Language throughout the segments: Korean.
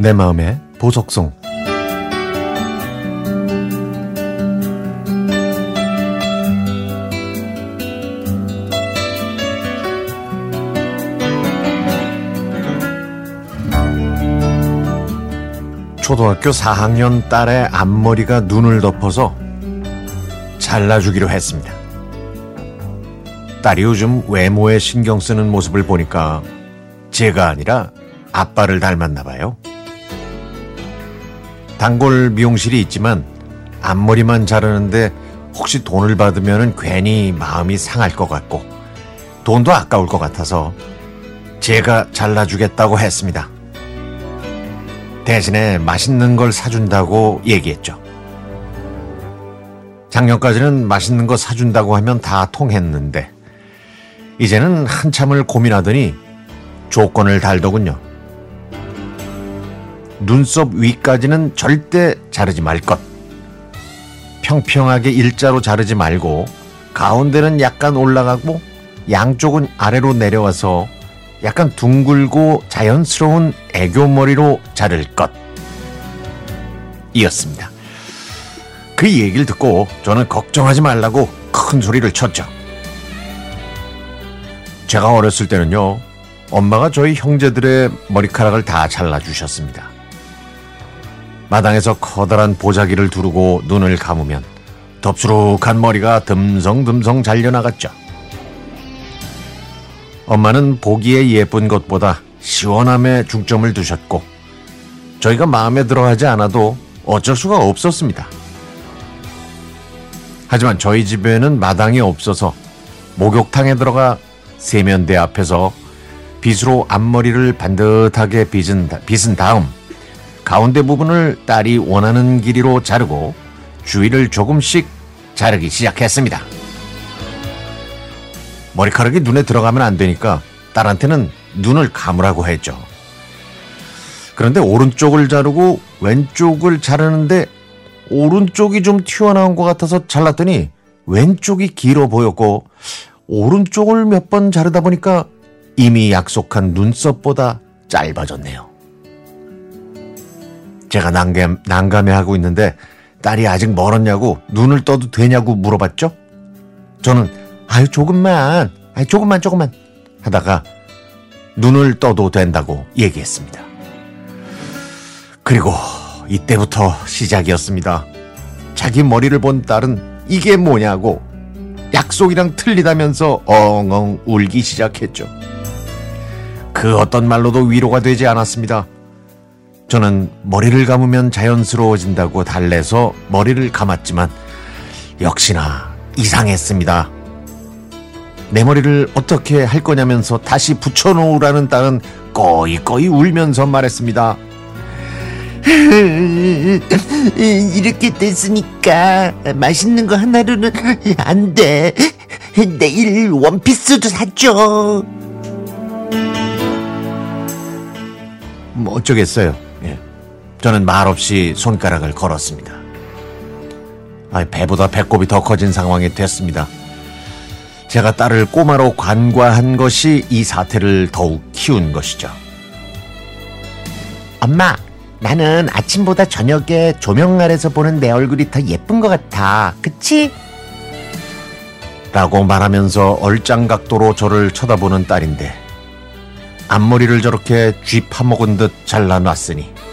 내 마음의 보석송 초등학교 4학년 딸의 앞머리가 눈을 덮어서 잘라주기로 했습니다. 딸이 요즘 외모에 신경 쓰는 모습을 보니까 제가 아니라 아빠를 닮았나 봐요. 단골 미용실이 있지만 앞머리만 자르는데 혹시 돈을 받으면 괜히 마음이 상할 것 같고 돈도 아까울 것 같아서 제가 잘라주겠다고 했습니다. 대신에 맛있는 걸 사준다고 얘기했죠. 작년까지는 맛있는 거 사준다고 하면 다 통했는데 이제는 한참을 고민하더니 조건을 달더군요. 눈썹 위까지는 절대 자르지 말 것. 평평하게 일자로 자르지 말고 가운데는 약간 올라가고 양쪽은 아래로 내려와서 약간 둥글고 자연스러운 애교머리로 자를 것. 이었습니다. 그 얘기를 듣고 저는 걱정하지 말라고 큰 소리를 쳤죠. 제가 어렸을 때는요, 엄마가 저희 형제들의 머리카락을 다 잘라주셨습니다. 마당에서 커다란 보자기를 두르고 눈을 감으면 덥수룩한 머리가 듬성듬성 잘려나갔죠. 엄마는 보기에 예쁜 것보다 시원함에 중점을 두셨고 저희가 마음에 들어 하지 않아도 어쩔 수가 없었습니다. 하지만 저희 집에는 마당이 없어서 목욕탕에 들어가 세면대 앞에서 빗으로 앞머리를 반듯하게 빗은, 빗은 다음 가운데 부분을 딸이 원하는 길이로 자르고 주위를 조금씩 자르기 시작했습니다. 머리카락이 눈에 들어가면 안 되니까 딸한테는 눈을 감으라고 했죠. 그런데 오른쪽을 자르고 왼쪽을 자르는데 오른쪽이 좀 튀어나온 것 같아서 잘랐더니 왼쪽이 길어 보였고 오른쪽을 몇 번 자르다 보니까 이미 약속한 눈썹보다 짧아졌네요. 제가 난감, 난감해하고 있는데 딸이 아직 멀었냐고 눈을 떠도 되냐고 물어봤죠? 저는 아유 조금만 아유 조금만 조금만 하다가 눈을 떠도 된다고 얘기했습니다. 그리고 이때부터 시작이었습니다. 자기 머리를 본 딸은 이게 뭐냐고 약속이랑 틀리다면서 엉엉 울기 시작했죠. 그 어떤 말로도 위로가 되지 않았습니다. 저는 머리를 감으면 자연스러워진다고 달래서 머리를 감았지만 역시나 이상했습니다. 내 머리를 어떻게 할 거냐면서 다시 붙여놓으라는 딸은 꺼이꺼이 울면서 말했습니다. 이렇게 됐으니까 맛있는 거 하나로는 안 돼. 내일 원피스도 사줘. 뭐 어쩌겠어요. 예. 저는 말없이 손가락을 걸었습니다. 아, 배보다 배꼽이 더 커진 상황이 됐습니다. 제가 딸을 꼬마로 관과한 것이 이 사태를 더욱 키운 것이죠. 엄마, 나는 아침보다 저녁에 조명 아래서 보는 내 얼굴이 더 예쁜 것 같아. 그치? 라고 말하면서 얼짱각도로 저를 쳐다보는 딸인데 앞머리를 저렇게 쥐 파먹은 듯 잘라놨으니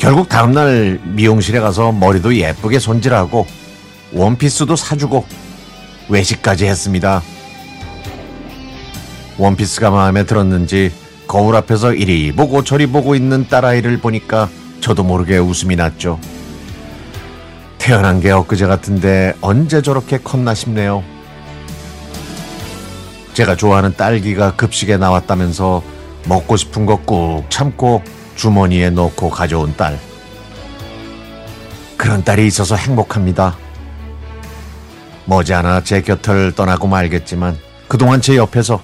결국 다음날 미용실에 가서 머리도 예쁘게 손질하고 원피스도 사주고 외식까지 했습니다. 원피스가 마음에 들었는지 거울 앞에서 이리 보고 저리 보고 있는 딸아이를 보니까 저도 모르게 웃음이 났죠. 태어난 게 엊그제 같은데 언제 저렇게 컸나 싶네요. 제가 좋아하는 딸기가 급식에 나왔다면서 먹고 싶은 거 꾹 참고 주머니에 넣고 가져온 딸. 그런 딸이 있어서 행복합니다. 머지않아 제 곁을 떠나고 말겠지만 그동안 제 옆에서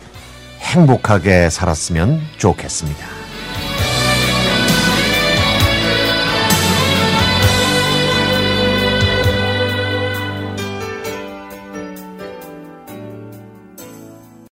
행복하게 살았으면 좋겠습니다.